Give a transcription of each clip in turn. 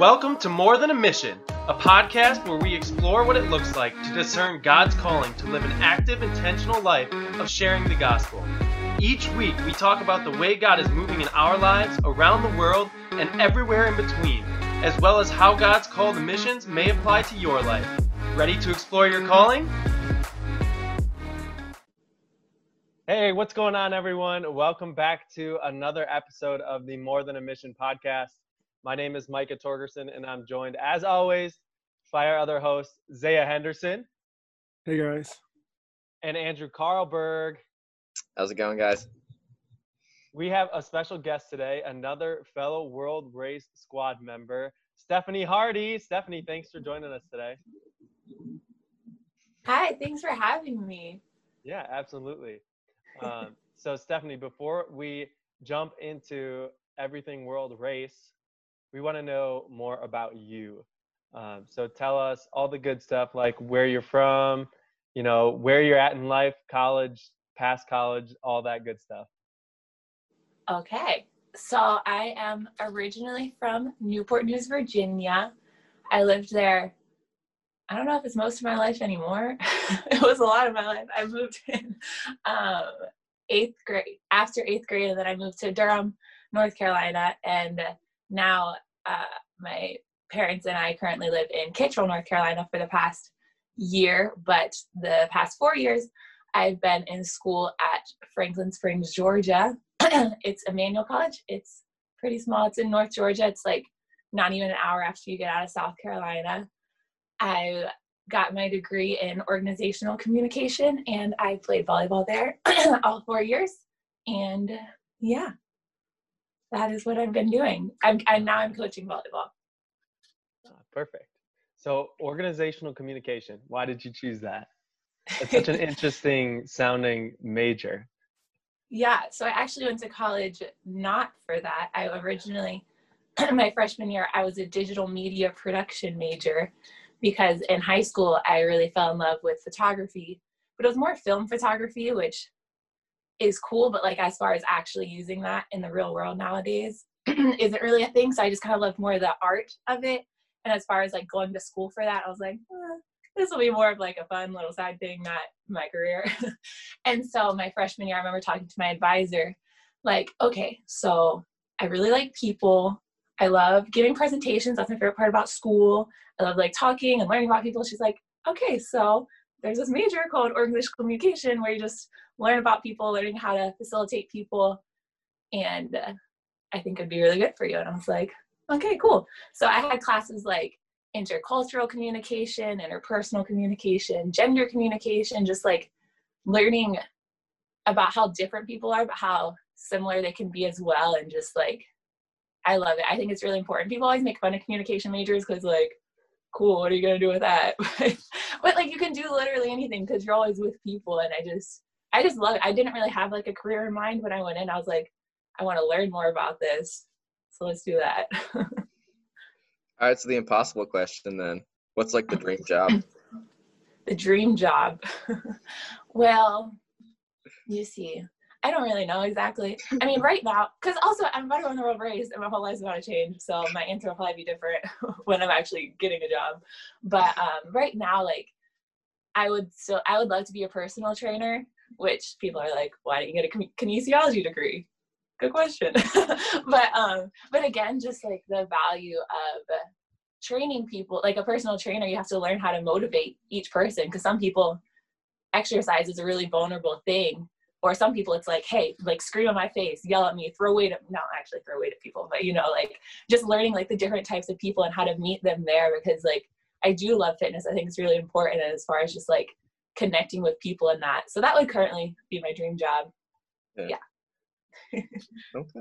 Welcome to More Than a Mission, a podcast where we explore what it looks like to discern God's calling to live an active, intentional life of sharing the gospel. Each week, we talk about the way God is moving in our lives, around the world, and everywhere in between, as well as how God's call to missions may apply to your life. Ready to explore your calling? Hey, what's going on, everyone? Welcome back to another episode of the More Than a Mission podcast. My name is Micah Torgerson, and I'm joined, as always, by our other host, Zaiah Henderson. Hey, guys. And Andrew Carlberg. How's it going, guys? We have a special guest today, another fellow World Race Squad member, Stephanie Hardy. Stephanie, thanks for joining us today. Hi, thanks for having me. Yeah, absolutely. Um, so, Stephanie, before we jump into everything World Race, we want to know more about you. Um, so, tell us all the good stuff, like where you're from, you know, where you're at in life, college, past college, all that good stuff. Okay, so I am originally from Newport News, Virginia. I lived there. I don't know if it's most of my life anymore. it was a lot of my life. I moved in um, eighth grade, after eighth grade, and then I moved to Durham, North Carolina, and now uh, my parents and I currently live in Kittrell, North Carolina for the past year, but the past four years I've been in school at Franklin Springs, Georgia. it's Emmanuel College. It's pretty small. It's in North Georgia. It's like not even an hour after you get out of South Carolina. I got my degree in organizational communication and I played volleyball there all four years. And yeah, that is what I've been doing. I'm, and now I'm coaching volleyball. Ah, perfect. So, organizational communication, why did you choose that? It's such an interesting sounding major. Yeah, so I actually went to college not for that. I originally, my freshman year, I was a digital media production major because in high school I really fell in love with photography, but it was more film photography, which is cool, but like as far as actually using that in the real world nowadays isn't really a thing. So I just kind of love more the art of it. And as far as like going to school for that, I was like, eh, this will be more of like a fun little side thing, not my career. and so my freshman year, I remember talking to my advisor, like, okay, so I really like people. I love giving presentations. That's my favorite part about school. I love like talking and learning about people. She's like, okay, so there's this major called organizational communication where you just learn about people, learning how to facilitate people. And uh, I think it'd be really good for you. And I was like, okay, cool. So I had classes like intercultural communication, interpersonal communication, gender communication, just like learning about how different people are, but how similar they can be as well. And just like, I love it. I think it's really important. People always make fun of communication majors because, like, cool, what are you going to do with that? but, like, you can do literally anything because you're always with people. And I just, I just love it. I didn't really have like a career in mind when I went in. I was like, I want to learn more about this. So let's do that. All right, so the impossible question then. What's like the dream job? the dream job. well, you see, I don't really know exactly. I mean, right now, because also I'm about to go on the world race and my whole life's about to change. So my answer will probably be different when I'm actually getting a job. But um, right now, like, I would still, I would love to be a personal trainer, which people are like, why didn't you get a kinesiology degree? good question but um but again just like the value of training people like a personal trainer you have to learn how to motivate each person because some people exercise is a really vulnerable thing or some people it's like hey like scream on my face yell at me throw weight at not actually throw weight at people but you know like just learning like the different types of people and how to meet them there because like i do love fitness. I think it's really important as far as just like connecting with people and that. So that would currently be my dream job. Yeah, yeah. Okay.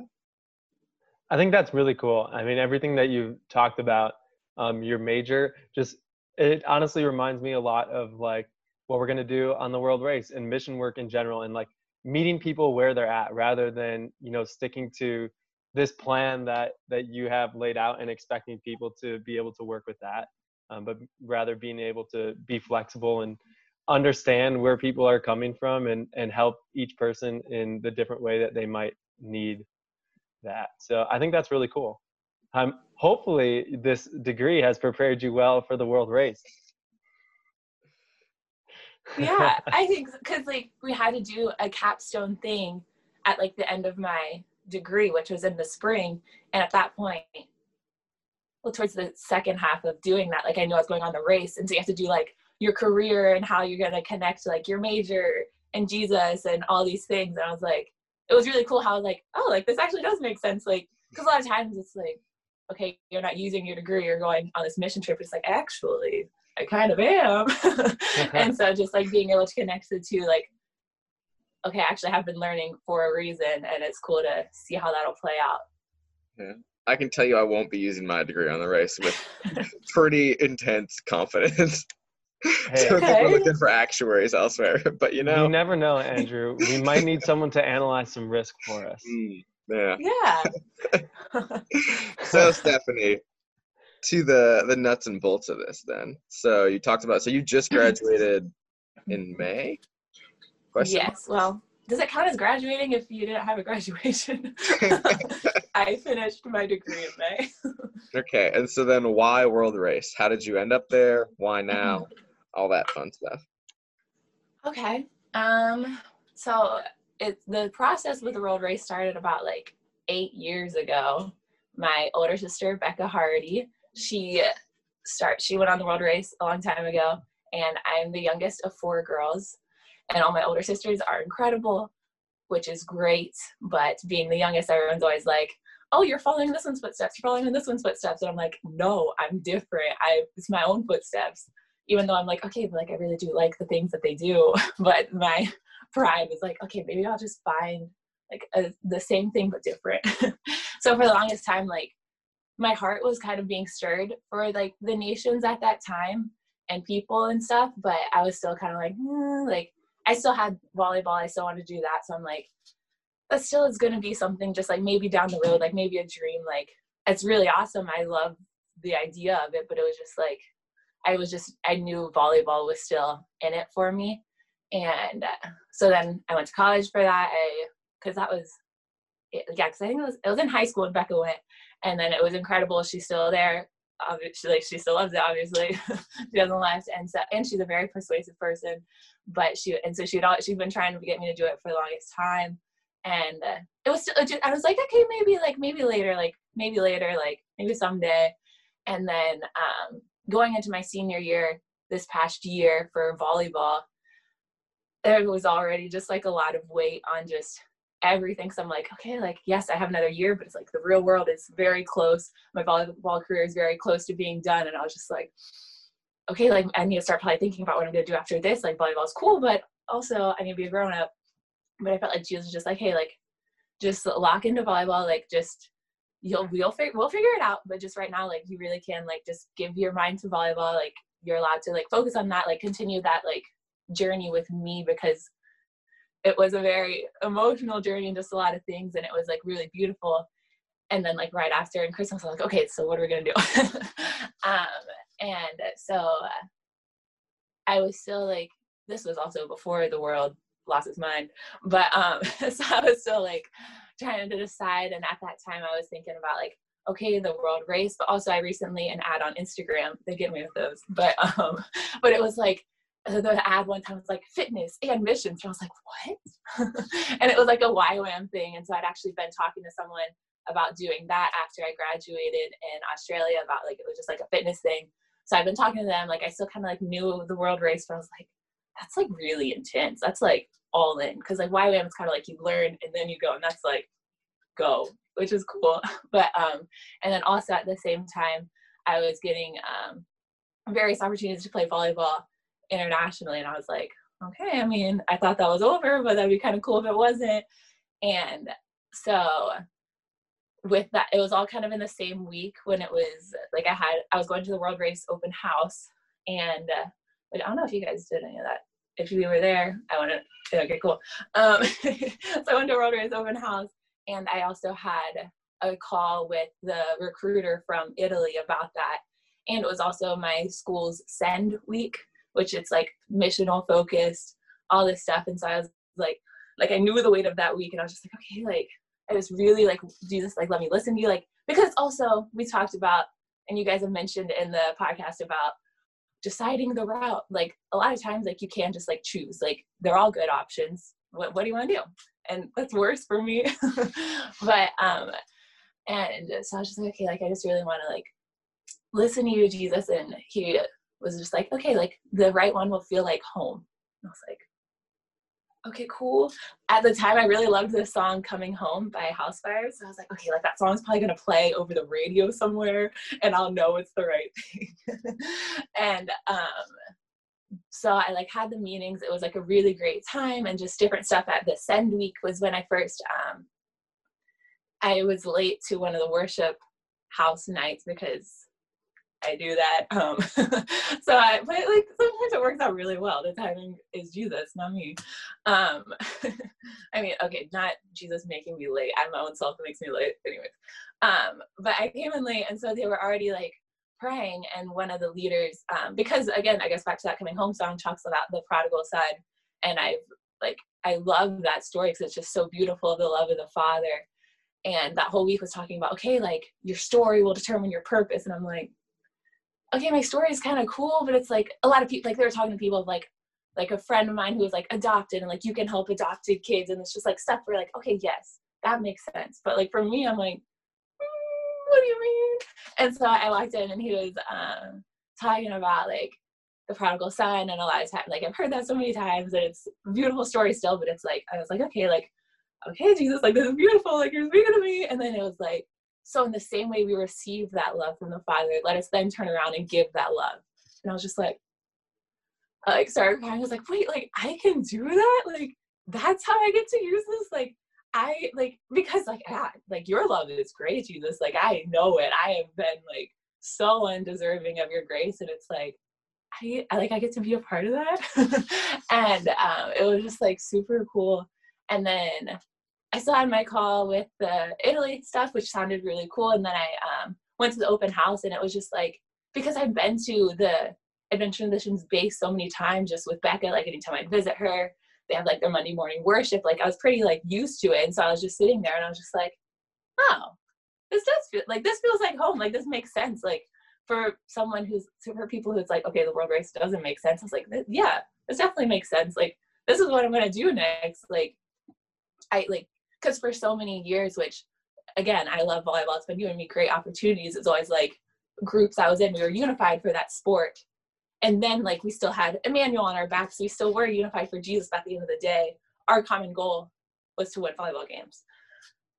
I think that's really cool. I mean, everything that you've talked about, um, your major, just it honestly reminds me a lot of like what we're gonna do on the world race and mission work in general, and like meeting people where they're at, rather than you know sticking to this plan that that you have laid out and expecting people to be able to work with that, um, but rather being able to be flexible and understand where people are coming from and and help each person in the different way that they might need that so i think that's really cool um, hopefully this degree has prepared you well for the world race. Yeah, I think because like we had to do a capstone thing at like the end of my degree, which was in the spring, and at that point, well, towards the second half of doing that, like I knew I was going on the race, and so you have to do like your career and how you're gonna connect like your major and Jesus and all these things, and I was like, it was really cool how I was like, oh, like this actually does make sense, like because a lot of times it's like, okay, you're not using your degree, you're going on this mission trip. It's like actually, I kind of am. and so just like being able to connect the two, like, okay, actually I have been learning for a reason and it's cool to see how that'll play out. Yeah. I can tell you I won't be using my degree on the race with pretty intense confidence. Hey, so okay. we're looking for actuaries elsewhere. But you know, you never know, Andrew. We might need someone to analyze some risk for us. mm, yeah. Yeah. So Stephanie, to the the nuts and bolts of this then. So you talked about so you just graduated in May? Question yes. Well, does it count as graduating if you didn't have a graduation? I finished my degree in May. Okay, and so then why world race? How did you end up there? Why now? All that fun stuff. Okay. Um. So it the process with the world race started about like eight years ago. My older sister Becca Hardy, she start she went on the world race a long time ago, and I'm the youngest of four girls, and all my older sisters are incredible, which is great. But being the youngest, everyone's always like, "Oh, you're following this one's footsteps. You're following this one's footsteps," and I'm like, "No, I'm different. I it's my own footsteps." Even though I'm like, okay, but like I really do like the things that they do, but my pride was like, okay, maybe I'll just find like a, the same thing but different. so for the longest time, like my heart was kind of being stirred for like the nations at that time and people and stuff, but I was still kind of like, mm, like I still had volleyball. I still want to do that. So I'm like, that still is going to be something just like maybe down the road, like maybe a dream. Like it's really awesome. I love the idea of it, but it was just like, I was just, I knew volleyball was still in it for me. And uh, so then I went to college for that. I, cause that was, yeah, cause I think it was, it was in high school when Becca went and then it was incredible. She's still there. Obviously, like she still loves it. Obviously, she hasn't left, and so and she's a very persuasive person. But she and so she'd always, she'd been trying to get me to do it for the longest time, and uh, it was still. Just, I was like, okay, maybe like maybe later, like maybe later, like maybe someday. And then um, going into my senior year this past year for volleyball, there was already just like a lot of weight on just everything. So I'm like, okay, like, yes, I have another year, but it's like the real world is very close. My volleyball career is very close to being done. And I was just like, okay, like, I need to start probably thinking about what I'm going to do after this. Like, volleyball is cool, but also I need to be a grown up. But I felt like Jesus was just like, hey, like, just lock into volleyball. Like, just, you'll, we'll, we'll figure it out. But just right now, like, you really can, like, just give your mind to volleyball. Like, you're allowed to, like, focus on that, like, continue that, like, journey with me because it was a very emotional journey and just a lot of things and it was like really beautiful. And then like right after and christmas was like okay so what are we gonna do? Um and so uh, i was still like this was also before the world lost its mind but um so i was still like trying to decide and at that time i was thinking about like okay the world race but also i recently an ad on instagram they get me with those but um but it was like the ad one time was like fitness and missions. And I was like, what? and it was like a YWAM thing. And so I'd actually been talking to someone about doing that after I graduated in Australia about like, it was just like a fitness thing. So I've been talking to them. Like I still kind of like knew the world race, but I was like, that's like really intense. That's like all in. Cause like YWAM is kind of like you learn and then you go and that's like go, which is cool. But, um, and then also at the same time, I was getting, um, various opportunities to play volleyball internationally and i was like okay i mean i thought that was over but that'd be kind of cool if it wasn't. And so with that it was all kind of in the same week when it was like i had i was going to the world race open house and uh, i don't know if you guys did any of that. If you were there i to okay cool. Um, so i went to world race open house and i also had a call with the recruiter from italy about that and it was also my school's send week which it's like missional focused, all this stuff. And so I was like, like I knew the weight of that week, and I was just like, okay, like I was really like Jesus, like let me listen to you, like because also we talked about and you guys have mentioned in the podcast about deciding the route. Like a lot of times, like you can just like choose. Like they're all good options. What what do you want to do? And that's worse for me. but um, and so I was just like, okay, like I just really want to like listen to you, Jesus. And he was just like, okay, like the right one will feel like home. And I was like, okay, cool. At the time, I really loved the song Coming Home by Housefire. So I was like, okay, like that song's probably to play over the radio somewhere and I'll know it's the right thing. and um, so I like had the meetings. It was like a really great time and just different stuff at the Send Week was when I first, um, I was late to one of the worship house nights because I do that. Um, so I, but like sometimes it works out really well. The timing is Jesus, not me. Um, I mean, okay, not Jesus making me late. I'm my own self that makes me late, anyways. Um, but I came in late, and so they were already like praying, and one of the leaders, um, because again, I guess back to that coming home song talks about the prodigal son, and I've like I love that story because it's just so beautiful, the love of the father. And that whole week was talking about, okay, like your story will determine your purpose. And I'm like, okay, my story is kind of cool, but it's like a lot of people, like they were talking to people of like, like a friend of mine who was like adopted and like you can help adopted kids. And it's just like stuff where like, okay, yes, that makes sense. But like for me, I'm like, mm, what do you mean? And so I walked in and he was um, talking about like the prodigal son and a lot of times, like I've heard that so many times and it's beautiful story still, but it's like, I was like, okay, like, okay, Jesus, like this is beautiful, like you're speaking to me. And then it was like, so in the same way we receive that love from the Father, let us then turn around and give that love. And I was just like, I like started crying. I was like, wait, like I can do that? Like that's how I get to use this? Like I like because like like your love is great, Jesus. Like I know it. I have been like so undeserving of your grace, and it's like I, I like I get to be a part of that, and um, it was just like super cool. And then I still had my call with the Italy stuff, which sounded really cool. And then I um, went to the open house, and it was just like because I've been to the Adventure Missions base so many times, just with Becca. Like anytime I'd visit her, they have like their Monday morning worship. Like I was pretty like used to it, and so I was just sitting there, and I was just like, oh, this does feel like this feels like home. Like this makes sense. Like for someone who's for people who's like, okay, the world race doesn't make sense. I was like, yeah, this definitely makes sense. Like this is what I'm gonna do next. Like I like because for so many years, which again, I love volleyball. It's been giving me great opportunities. It's always like groups I was in, we were unified for that sport. And then like we still had Emmanuel on our backs. So we still were unified for Jesus. At the end of the day, our common goal was to win volleyball games.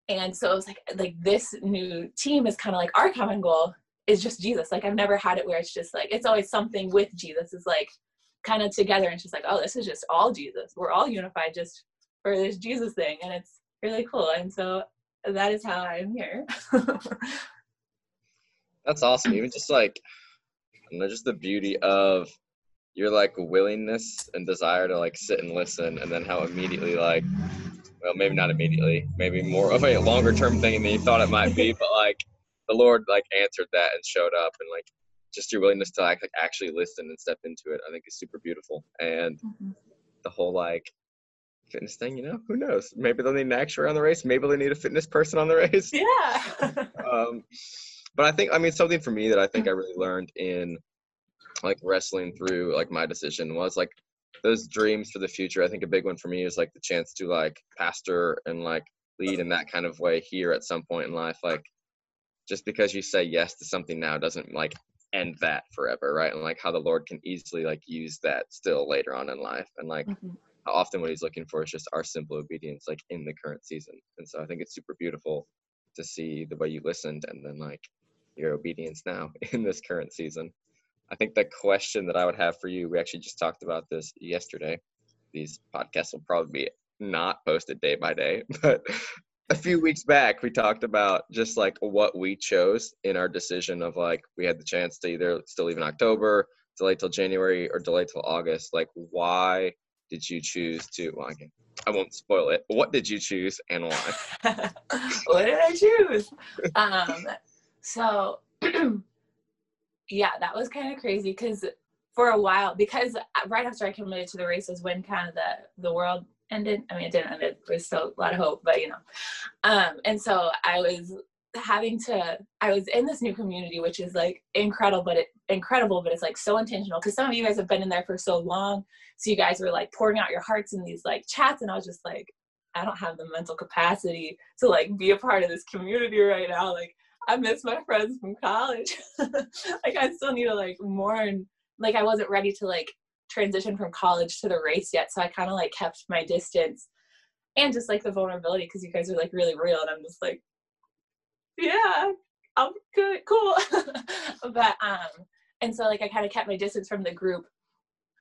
And so it was like like this new team is kind of like our common goal is just Jesus. Like I've never had it where it's just like it's always something with Jesus. It's like kind of together and it's just like, oh, this is just all Jesus. We're all unified just for this Jesus thing. And it's really cool. And so that is how I'm here. That's awesome. Even just like, just the beauty of your like willingness and desire to like sit and listen, and then how immediately like, well, maybe not immediately, maybe more of a longer term thing than you thought it might be, but like the Lord like answered that and showed up, and like just your willingness to like, like actually listen and step into it, I think is super beautiful. And mm-hmm. the whole like fitness thing, you know, who knows? Maybe they'll need an actuary on the race. Maybe they need a fitness person on the race. Yeah. um, but I think, I mean, something for me that I think I really learned in like wrestling through like my decision was like those dreams for the future. I think a big one for me is like the chance to like pastor and like lead in that kind of way here at some point in life. Like just because you say yes to something now doesn't like end that forever, right? And like how the Lord can easily like use that still later on in life. And like mm-hmm often what he's looking for is just our simple obedience like in the current season. And so i think it's super beautiful to see the way you listened and then like your obedience now in this current season. I think the question that i would have for you we actually just talked about this yesterday. These podcasts will probably be not posted day by day but a few weeks back we talked about just like what we chose in our decision of like we had the chance to either still leave in october delay till january or delay till august. Like why did you choose to? Well, again, I won't spoil it. What did you choose and why? what did I choose? um, so, yeah, that was kind of crazy because for a while, because right after I committed to the race was when kind of the the world ended. I mean, it didn't end. It was still a lot of hope, but you know. Um, and so I was having to. I was in this new community, which is like incredible, but it incredible, but it's like so intentional because some of you guys have been in there for so long, so you guys were like pouring out your hearts in these like chats, and I was just like, I don't have the mental capacity to like be a part of this community right now. Like I miss my friends from college. like I still need to like mourn. Like I wasn't ready to like transition from college to the race yet, so I kind of like kept my distance and just like the vulnerability because you guys are like really real, and I'm just like, yeah, I'm good, cool. but um, and so like I kind of kept my distance from the group,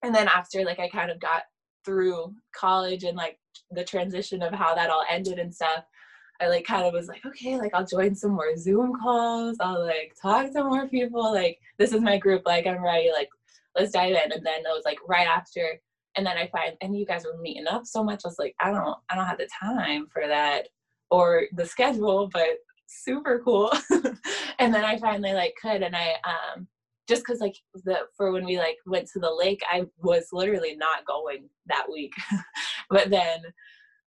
and then after like I kind of got through college and like the transition of how that all ended and stuff I like kind of was like, okay, like I'll join some more Zoom calls. I'll like talk to more people. Like this is my group. Like I'm ready. Like let's dive in. And then it was like right after, and then I find and you guys were meeting up so much. I was like, I don't, I don't have the time for that or the schedule, but super cool. and then I finally like could, and I um just because like the for when we like went to the lake, I was literally not going that week, but then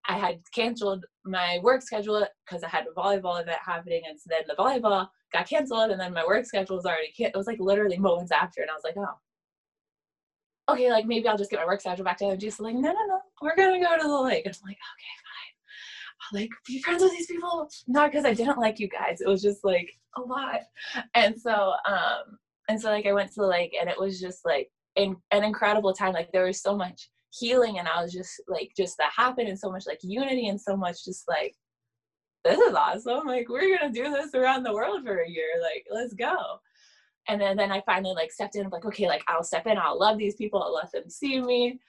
I had canceled my work schedule because I had a volleyball event happening, and so then the volleyball got canceled, and then my work schedule was already can- it was like literally moments after, and I was like, oh, okay, like maybe I'll just get my work schedule back to and just like, no, no, no, we're gonna go to the lake. And I'm like, okay, like be friends with these people, not because I didn't like you guys, it was just like a lot, and so um, and so like I went to the lake, and it was just like in, an incredible time. Like there was so much healing and I was just like just that happened and so much like unity and so much just like this is awesome. Like we're gonna do this around the world for a year. Like let's go. And then then I finally like stepped in like okay like I'll step in. I'll love these people. I'll let them see me.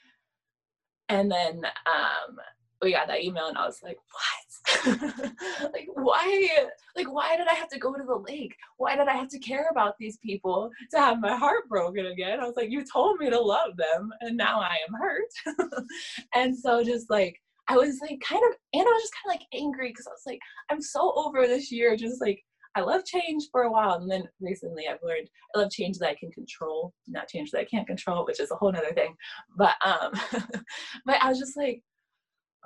And then um we got that email and I was like what? Like why like why did i have to go to the lake? Why did i have to care about these people to have my heart broken again? I was like you told me to love them and now i am hurt. And so just like i was like kind of and i was just kind of like angry because i was like i'm so over this year just like I love change for a while, and then recently I've learned I love change that I can control, not change that I can't control, which is a whole nother thing. But um, but I was just like,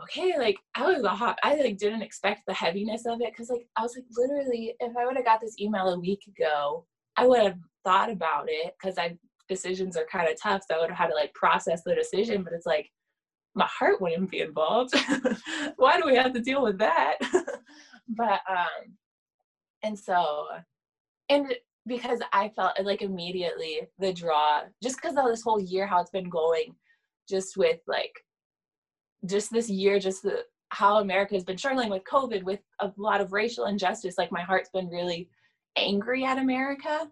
okay, like I was a hot, I like didn't expect the heaviness of it because like I was like literally, if I would have got this email a week ago, I would have thought about it because I decisions are kind of tough, so I would have had to like process the decision. But it's like my heart wouldn't be involved. Why do we have to deal with that? but um, and so, and because I felt like immediately the draw, just because of this whole year how it's been going, just with like just this year, just the, how America has been struggling with COVID, with a lot of racial injustice, like my heart's been really angry at America,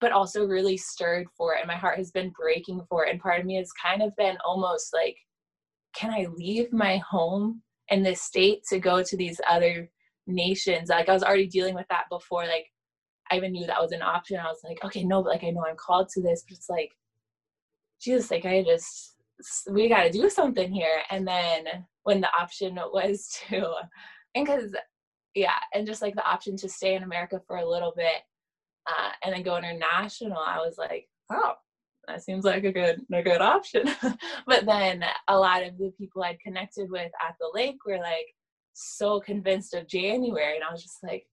but also really stirred for it. And my heart has been breaking for it. And part of me has kind of been almost like, can I leave my home in this state to go to these other nations? Like I was already dealing with that before, like I even knew that was an option. I was like, okay, no, but like I know I'm called to this, but it's like, Jesus, like I just we got to do something here. And then when the option was to, and because, yeah, and just like the option to stay in America for a little bit uh, and then go international, I was like, oh, that seems like a good a good option. but then a lot of the people I'd connected with at the lake were like so convinced of January, and I was just like,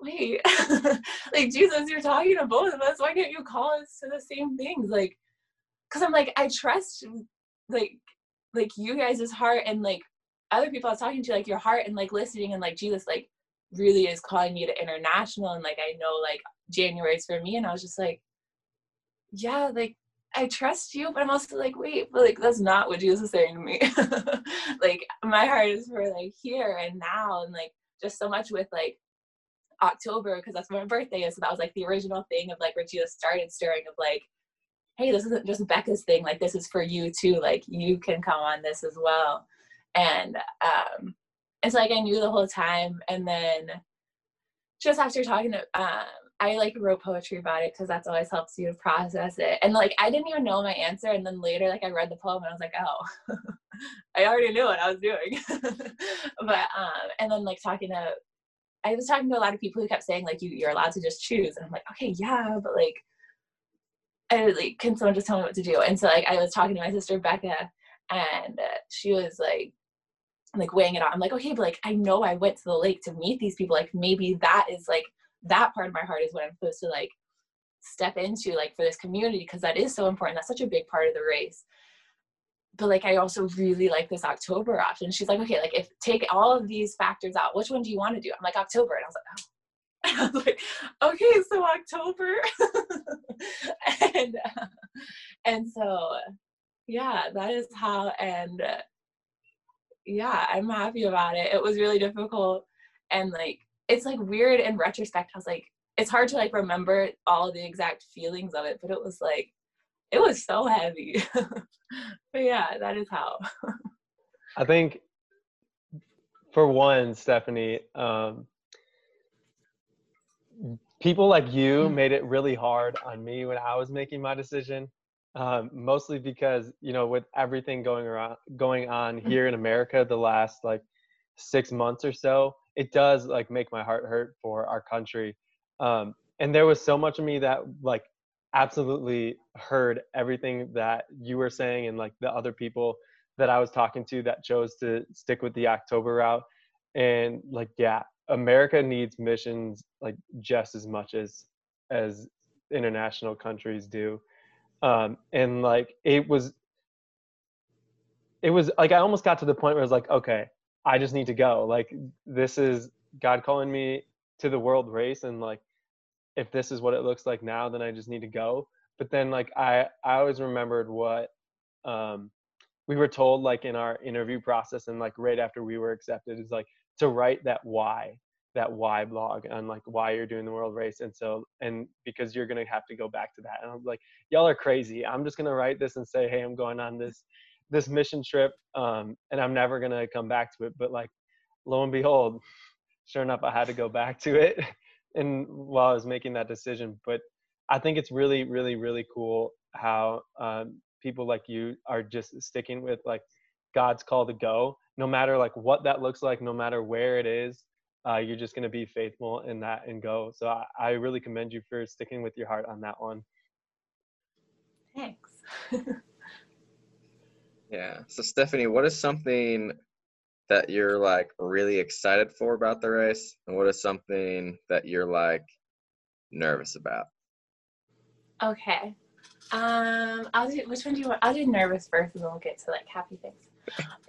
wait, like Jesus, you're talking to both of us. Why can't you call us to the same things? Like because I'm like I trust like like you guys' heart and like other people I was talking to like your heart and like listening and like Jesus like really is calling me to international and like I know like January's for me and I was just like yeah like I trust you but I'm also like wait but like that's not what Jesus is saying to me. Like my heart is for like here and now and like just so much with like October because that's when my birthday is so that was like the original thing of like where Jesus started stirring of like hey, this isn't just Becca's thing. Like this is for you too. Like you can come on this as well. And um, it's like I knew the whole time. And then just after talking to, um, I like wrote poetry about it because that's always helps you to process it. And like I didn't even know my answer. And then later, like I read the poem and I was like, oh, I already knew what I was doing. but um, and then like talking to, I was talking to a lot of people who kept saying like you you're allowed to just choose. And I'm like, okay, yeah, but like Like, can someone just tell me what to do? And so like I was talking to my sister Becca, and uh, she was like like weighing it out i'm like okay but like i know i went to the lake to meet these people like maybe that is like that part of my heart is what i'm supposed to like step into like for this community because that is so important that's such a big part of the race but like I also really like this October option. She's like, okay, like if take all of these factors out, which one do you want to do? I'm like October, and I was like, oh. I was like, okay, so October, and uh, and so yeah, that is how. And uh, yeah, I'm happy about it. It was really difficult, and like it's like weird in retrospect. I was like, it's hard to like remember all the exact feelings of it, but it was like it was so heavy. but yeah, that is how. I think for one, Stephanie, um, people like you mm. made it really hard on me when I was making my decision. Um, mostly because you know, with everything going around, going on mm. here in America, the last like six months or so, it does like make my heart hurt for our country. Um, and there was so much of me that like absolutely heard everything that you were saying and like the other people that I was talking to that chose to stick with the October route. And like, yeah, America needs missions like just as much as as international countries do. Um, and like it was it was like I almost got to the point where I was like, okay, I just need to go. Like this is God calling me to the world race and like if this is what it looks like now, then I just need to go. But then like I I always remembered what um we were told like in our interview process and like right after we were accepted is like to write that why that why blog on like why you're doing the world race and so and because you're gonna have to go back to that and i'm like y'all are crazy i'm just gonna write this and say hey i'm going on this this mission trip um and i'm never gonna come back to it but like lo and behold sure enough i had to go back to it and while I was making that decision. But I think it's really, really, really cool how um, people like you are just sticking with like God's call to go, no matter like what that looks like, no matter where it is. Uh, you're just going to be faithful in that and go. So I, I really commend you for sticking with your heart on that one. Thanks. yeah. So Stephanie, what is something that you're like really excited for about the race and what is something that you're like nervous about okay um i'll do which one do you want i'll do nervous first and then we'll get to like happy things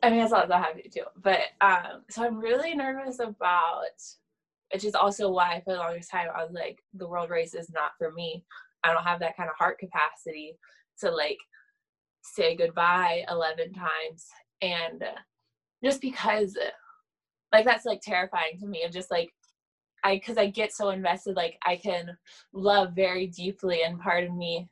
i mean that's also happy too but um so i'm really nervous about which is also why for the longest time i was like the world race is not for me. I don't have that kind of heart capacity to like say goodbye 11 times. And just because like that's like terrifying to me of just like I because I get so invested like I can love very deeply and part of me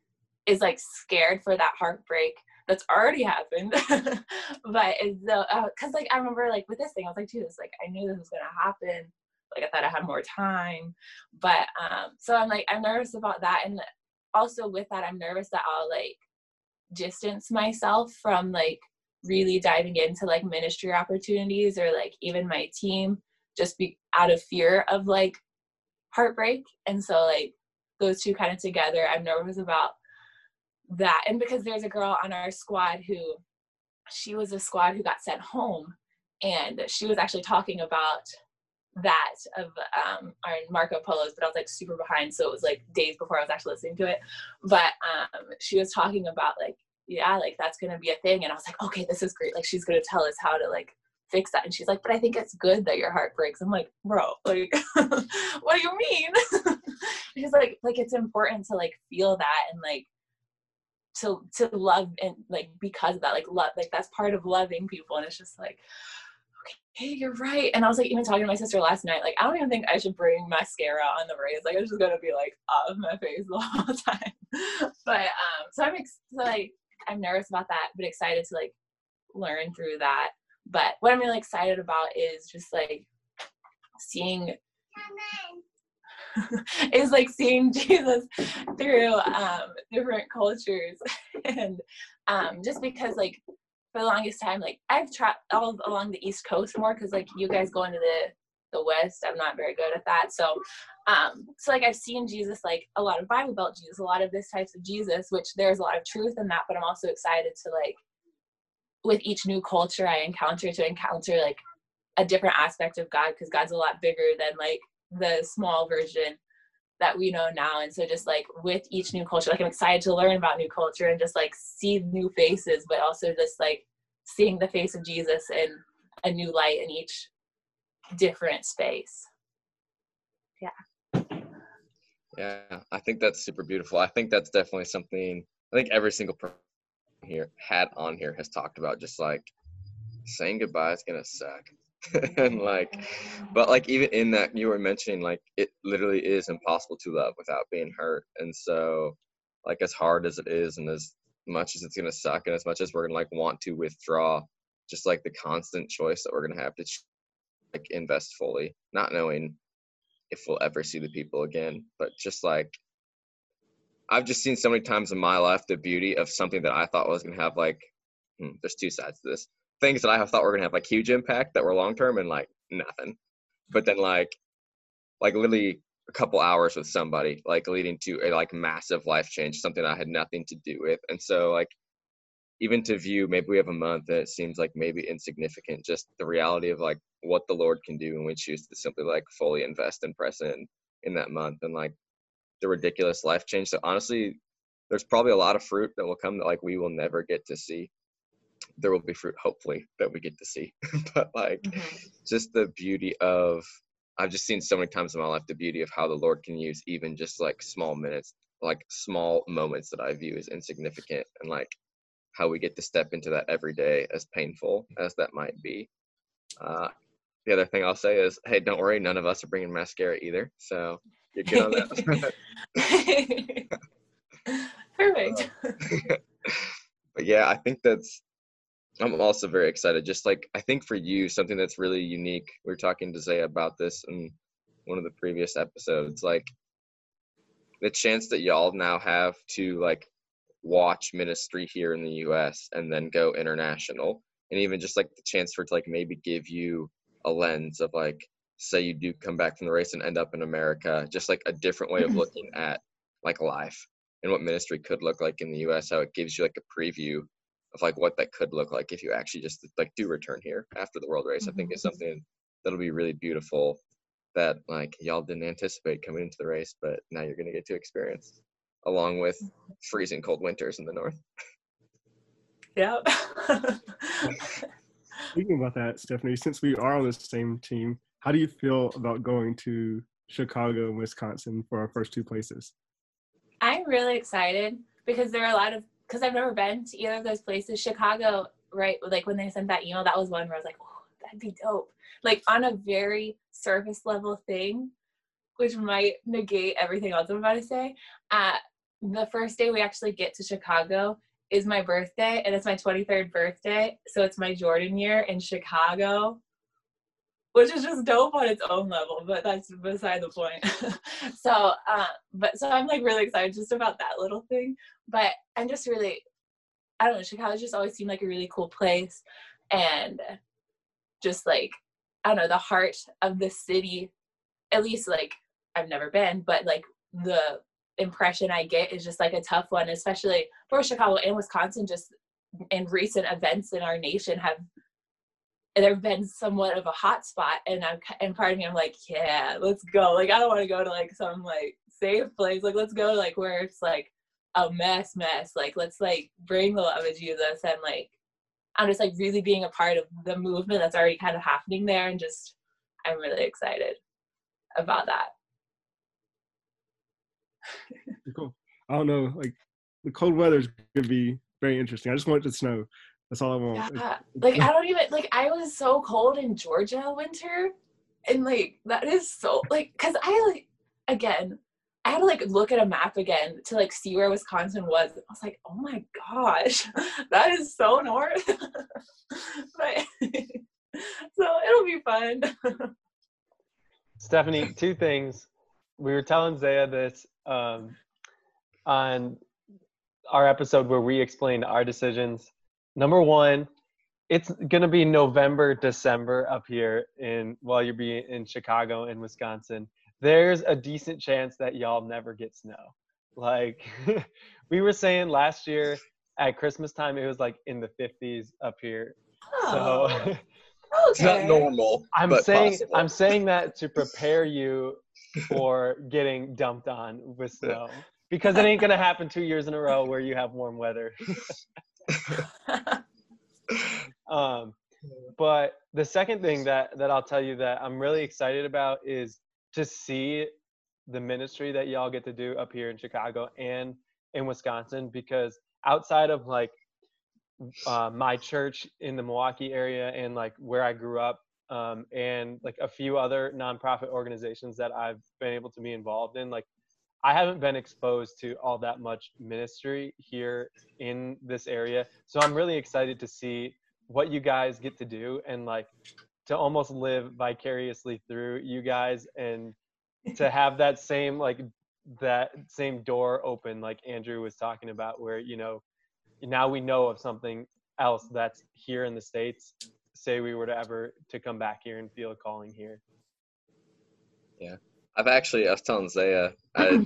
is like scared for that heartbreak that's already happened. But it's uh, like I remember like with this thing I was like Jesus like I knew this was gonna happen. Like I thought I had more time. But um so I'm like I'm nervous about that. And also with that I'm nervous that I'll like distance myself from like really diving into like ministry opportunities or like even my team just be out of fear of like heartbreak. And so like those two kind of together i'm nervous about that and because there's a girl on our squad who she was a squad who got sent home and she was actually talking about that of um our Marco Polos, but I was like super behind, so it was like days before I was actually listening to it. But um she was talking about like yeah, like that's gonna be a thing. And I was like, okay, this is great. Like she's gonna tell us how to like fix that. And she's like, but I think it's good that your heart breaks. I'm like, bro, like, what do you mean? she's like, like it's important to like feel that and like to to love and like because of that, like love, like that's part of loving people. And it's just like, okay, you're right. And I was like, even talking to my sister last night, like I don't even think I should bring mascara on the race. Like it's just gonna be like off my face the whole time. but um, so I'm ex- like I'm nervous about that, but excited to like learn through that. But what I'm really excited about is just like seeing is like seeing Jesus through um, different cultures, and um, just because like for the longest time, like I've traveled all along the East Coast more because like you guys go into the the West, I'm not very good at that. So um, so like I've seen Jesus like a lot of Bible Belt Jesus, a lot of this types of Jesus, which there's a lot of truth in that, but I'm also excited to like with each new culture I encounter to encounter like a different aspect of God because God's a lot bigger than like the small version that we know now. And so just like with each new culture, like I'm excited to learn about new culture and just like see new faces, but also just like seeing the face of Jesus in a new light in each different space. Yeah. Yeah, I think that's super beautiful. I think that's definitely something I think every single person here had on here has talked about just like saying goodbye is gonna suck. and like but like even in that you were mentioning like it literally is impossible to love without being hurt and so like as hard as it is and as much as it's gonna suck and as much as we're gonna like want to withdraw just like the constant choice that we're gonna have to like invest fully not knowing if we'll ever see the people again but just like i've just seen so many times in my life the beauty of something that i thought was gonna have like hmm, there's two sides to this things that I have thought were gonna have like huge impact that were long term and like nothing. But then like like literally a couple hours with somebody like leading to a like massive life change, something I had nothing to do with. And so like even to view maybe we have a month that seems like maybe insignificant, just the reality of like what the Lord can do when we choose to simply like fully invest and press in in that month and like the ridiculous life change. So honestly, there's probably a lot of fruit that will come that like we will never get to see there will be fruit hopefully that we get to see. But like mm-hmm. just the beauty of i've just seen so many times in my life the beauty of how the lord can use even just like small minutes like small moments that i view as insignificant and like how we get to step into that every day as painful as that might be. Uh, the other thing i'll say is hey don't worry none of us are bringing mascara either so you're good on that. Perfect. Uh, but yeah i think that's I'm also very excited. Just like I think for you, something that's really unique. We are talking to Zaiah about this in one of the previous episodes. Like the chance that y'all now have to like watch ministry here in the U.S. and then go international, and even just like the chance for it to like maybe give you a lens of like say you do come back from the race and end up in America, just like a different way of looking at like life and what ministry could look like in the US, how it gives you like a preview of like what that could look like if you actually just like do return here after the world race. Mm-hmm. I think is mm-hmm. something that'll be really beautiful that like y'all didn't anticipate coming into the race, but now you're gonna get to experience along with mm-hmm. freezing cold winters in the north. Yeah. Speaking about that, Stephanie, since we are on the same team, how do you feel about going to Chicago and Wisconsin for our first two places? I'm really excited because there are a lot of because I've never been to either of those places. Chicago, right? Like when they sent that email, that was one where I was like, oh, that'd be dope. Like on a very surface level thing, which might negate everything else I'm about to say. Uh, the first day we actually get to Chicago is my birthday, and it's my 23rd birthday. So it's my Jordan year in Chicago which is just dope on its own level, but that's beside the point. so, uh, but so I'm like really excited just about that little thing. But I'm just really, I don't know, Chicago just always seemed like a really cool place, and just like I don't know, the heart of the city. At least like I've never been, but like the impression I get is just like a tough one, especially for Chicago and Wisconsin. Just in recent events in our nation have they've been somewhat of a hot spot and i'm and part of me i'm like yeah let's go like i don't want to go to like some like safe place like let's go like where it's like a mess mess. Like let's like bring the love of jesus and like i'm just like really being a part of the movement that's already kind of happening there and just i'm really excited about that. Cool. I don't know like the cold weather is gonna be very interesting. I just want it to snow. That's all I want. Yeah. Like I don't even like I was so cold in Georgia winter and like that is so like cuz I like again I had to like look at a map again to like see where Wisconsin was. I was like, "Oh my gosh. That is so north." but so it'll be fun. Stephanie, two things. We were telling Zaiah this um, on our episode where we explained our decisions number one, it's gonna be November, December up here in while you're being in Chicago and Wisconsin. There's a decent chance that y'all never get snow. Like we were saying last year at Christmas time it was like in the 50s up here. Oh, So It's not normal. I'm but saying possible. I'm saying that to prepare you for getting dumped on with snow because it ain't gonna happen two years in a row where you have warm weather. um, but the second thing that that I'll tell you that I'm really excited about is to see the ministry that y'all get to do up here in Chicago and in Wisconsin because outside of like uh, my church in the Milwaukee area and like where I grew up um, and like a few other nonprofit organizations that I've been able to be involved in like I haven't been exposed to all that much ministry here in this area. So I'm really excited to see what you guys get to do and like to almost live vicariously through you guys and to have that same like that same door open like Andrew was talking about where you know now we know of something else that's here in the states say we were to ever to come back here and feel a calling here yeah I've actually, I was telling Zaiah, I,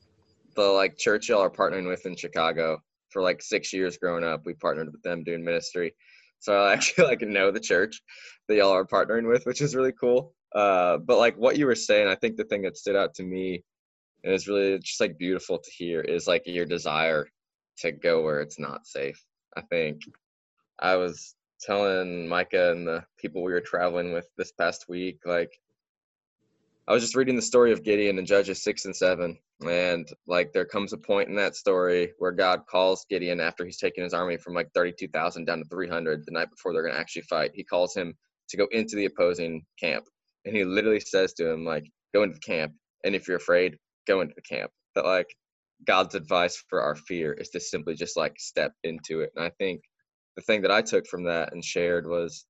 the like church y'all are partnering with in Chicago for like six years growing up. We partnered with them doing ministry, so I actually like know the church that y'all are partnering with, which is really cool. Uh, but like what you were saying, I think the thing that stood out to me and is really just like beautiful to hear is like your desire to go where it's not safe. I think I was telling Micah and the people we were traveling with this past week, like I was just reading the story of Gideon in Judges six and seven, and like there comes a point in that story where God calls Gideon after he's taken his army from like thirty-two thousand down to three hundred the night before they're going to actually fight. He calls him to go into the opposing camp, and he literally says to him like, "Go into the camp, and if you're afraid, go into the camp." That like God's advice for our fear is to simply just like step into it, and I think the thing that I took from that and shared was,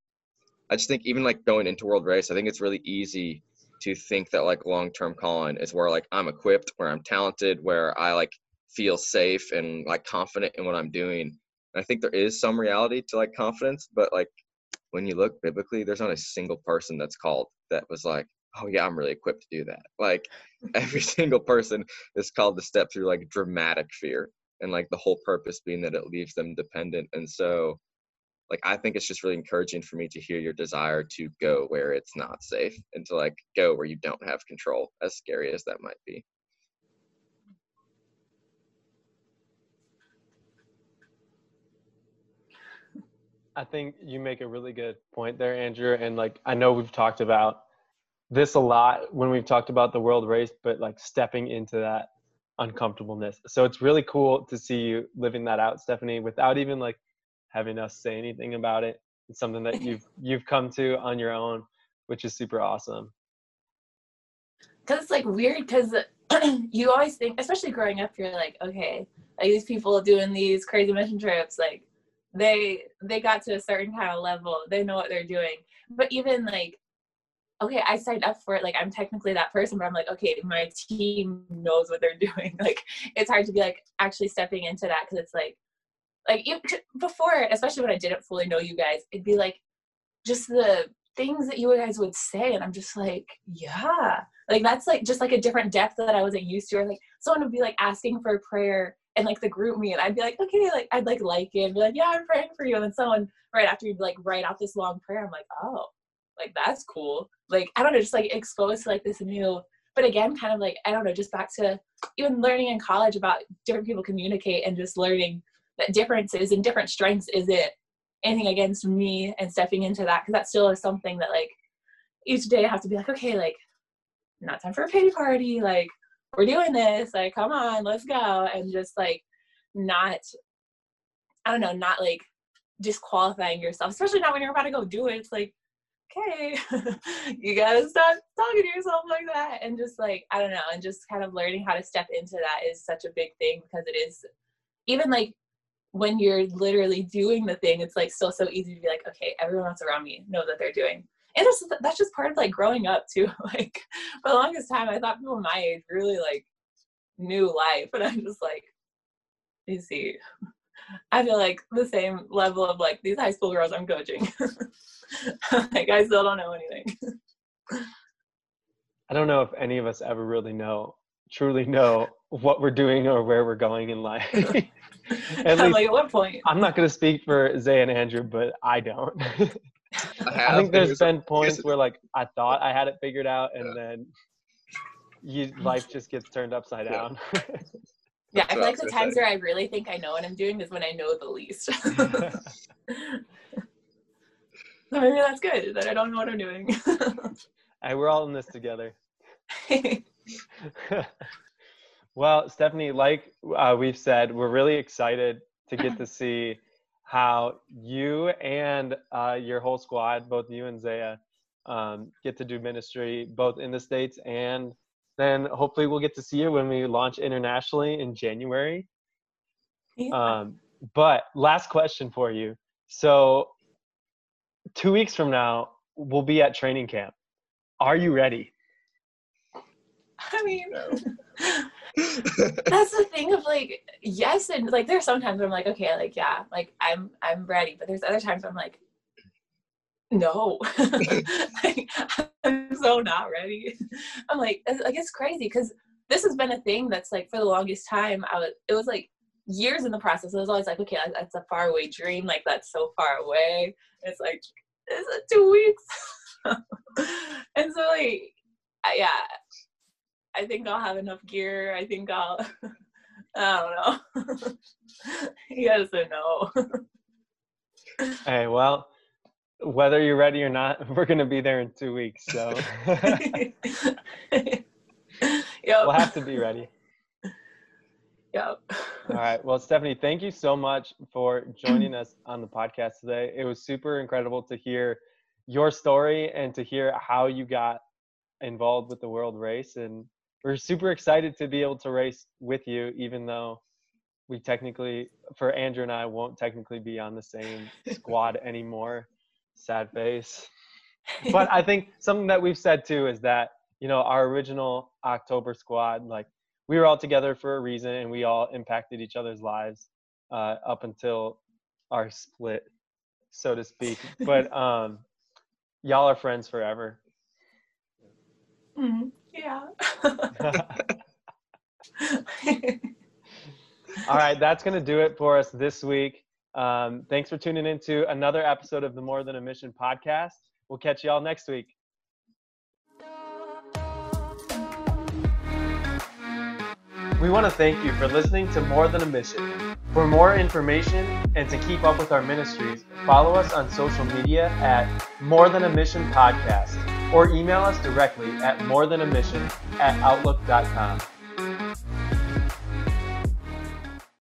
I just think even like going into World Race, I think it's really easy to think that like long-term calling is where like I'm equipped, where I'm talented, where I like feel safe and like confident in what I'm doing. And I think there is some reality to like confidence, but like when you look biblically, there's not a single person that's called that was like, oh yeah, I'm really equipped to do that. Like every single person is called to step through like dramatic fear and like the whole purpose being that it leaves them dependent. And so like I think it's just really encouraging for me to hear your desire to go where it's not safe and to like go where you don't have control, as scary as that might be. I think you make a really good point there, Andrew. And like, I know we've talked about this a lot when we've talked about the world race, but like stepping into that uncomfortableness. So it's really cool to see you living that out, Stephanie, without even like having us say anything about it. It's something that you've you've come to on your own, which is super awesome. because it's like weird because you always think especially growing up you're like okay like these people doing these crazy mission trips like they they got to a certain kind of level they know what they're doing but even like okay i signed up for it like i'm technically that person but i'm like okay my team knows what they're doing like it's hard to be like actually stepping into that because it's like like you, before especially when i didn't fully know you guys it'd be like just the things that you guys would say and i'm just like yeah like that's like just like a different depth that I wasn't used to. Or like someone would be like asking for a prayer and like the GroupMe, and I'd be like, okay, like I'd like like it, and be like, yeah, I'm praying for you. And then someone right after you'd be like write out this long prayer. I'm like, oh, like that's cool. Like I don't know, just like exposed to like this new. But again, kind of like I don't know, just back to even learning in college about different people communicate and just learning that differences and different strengths isn't anything against me and stepping into that because that still is something that like each day I have to be like, okay, like not time for a pity party. Like, we're doing this. Like, come on, let's go. And just like, not, I don't know, not like disqualifying yourself, especially not when you're about to go do it. It's like, okay, you gotta stop talking to yourself like that. And just like, I don't know, and just kind of learning how to step into that is such a big thing because it is even like when you're literally doing the thing, it's like still so easy to be like, okay, everyone else around me know that they're doing. And that's, that's just part of like growing up too like for the longest time i thought people my age really like knew life and i'm just like you see. I feel like the same level of like these high school girls i'm coaching. Like i still don't know anything. I don't know if any of us ever really know truly know what we're doing or where we're going in life. at least, like at what point? I'm not going to speak for Zay and Andrew, but I don't. I, I think there's been points where like I thought I had it figured out, and yeah. then you life just gets turned upside down. yeah, I feel like the times say. where I really think I know what I'm doing is when I know the least. so maybe that's good that I don't know what I'm doing. hey, we're all in this together. well, Stephanie, like uh, we've said, we're really excited to get to see how you and uh, your whole squad, both you and Zaiah, um, get to do ministry both in the States and then hopefully we'll get to see you when we launch internationally in January. Yeah. Um, but last question for you. So, two weeks from now, we'll be at training camp. Are you ready? I mean, that's the thing of like, yes, and like there's sometimes I'm like, okay, like yeah, like I'm I'm ready, but there's other times I'm like, no, like, I'm so not ready. I'm like, like it's crazy because this has been a thing that's like for the longest time. I was, it was like years in the process. It was always like, okay, that's a far away dream. Like that's so far away. It's like, is it two weeks? and so like, I, yeah, I think I'll have enough gear. I think I'll, I don't know. yes and no. hey, well, whether you're ready or not, we're going to be there in two weeks. So yep. we'll have to be ready. Yep. All right. Well, Stephanie, thank you so much for joining us on the podcast today. It was super incredible to hear your story and to hear how you got involved with the world race. And we're super excited to be able to race with you, even though we technically, for Andrew and I, won't technically be on the same squad anymore sad face. but I think something that we've said too is that you know our original October squad, like we were all together for a reason, and we all impacted each other's lives uh, up until our split, so to speak. but um, y'all are friends forever. Mm, yeah. all right, that's gonna do it for us this week. Um, thanks for tuning in to another episode of the More Than a Mission podcast. We'll catch you all next week. We want to thank you for listening to More Than a Mission. For more information and to keep up with our ministries, follow us on social media at More Than a Mission Podcast or email us directly at more than a mission at outlook.com.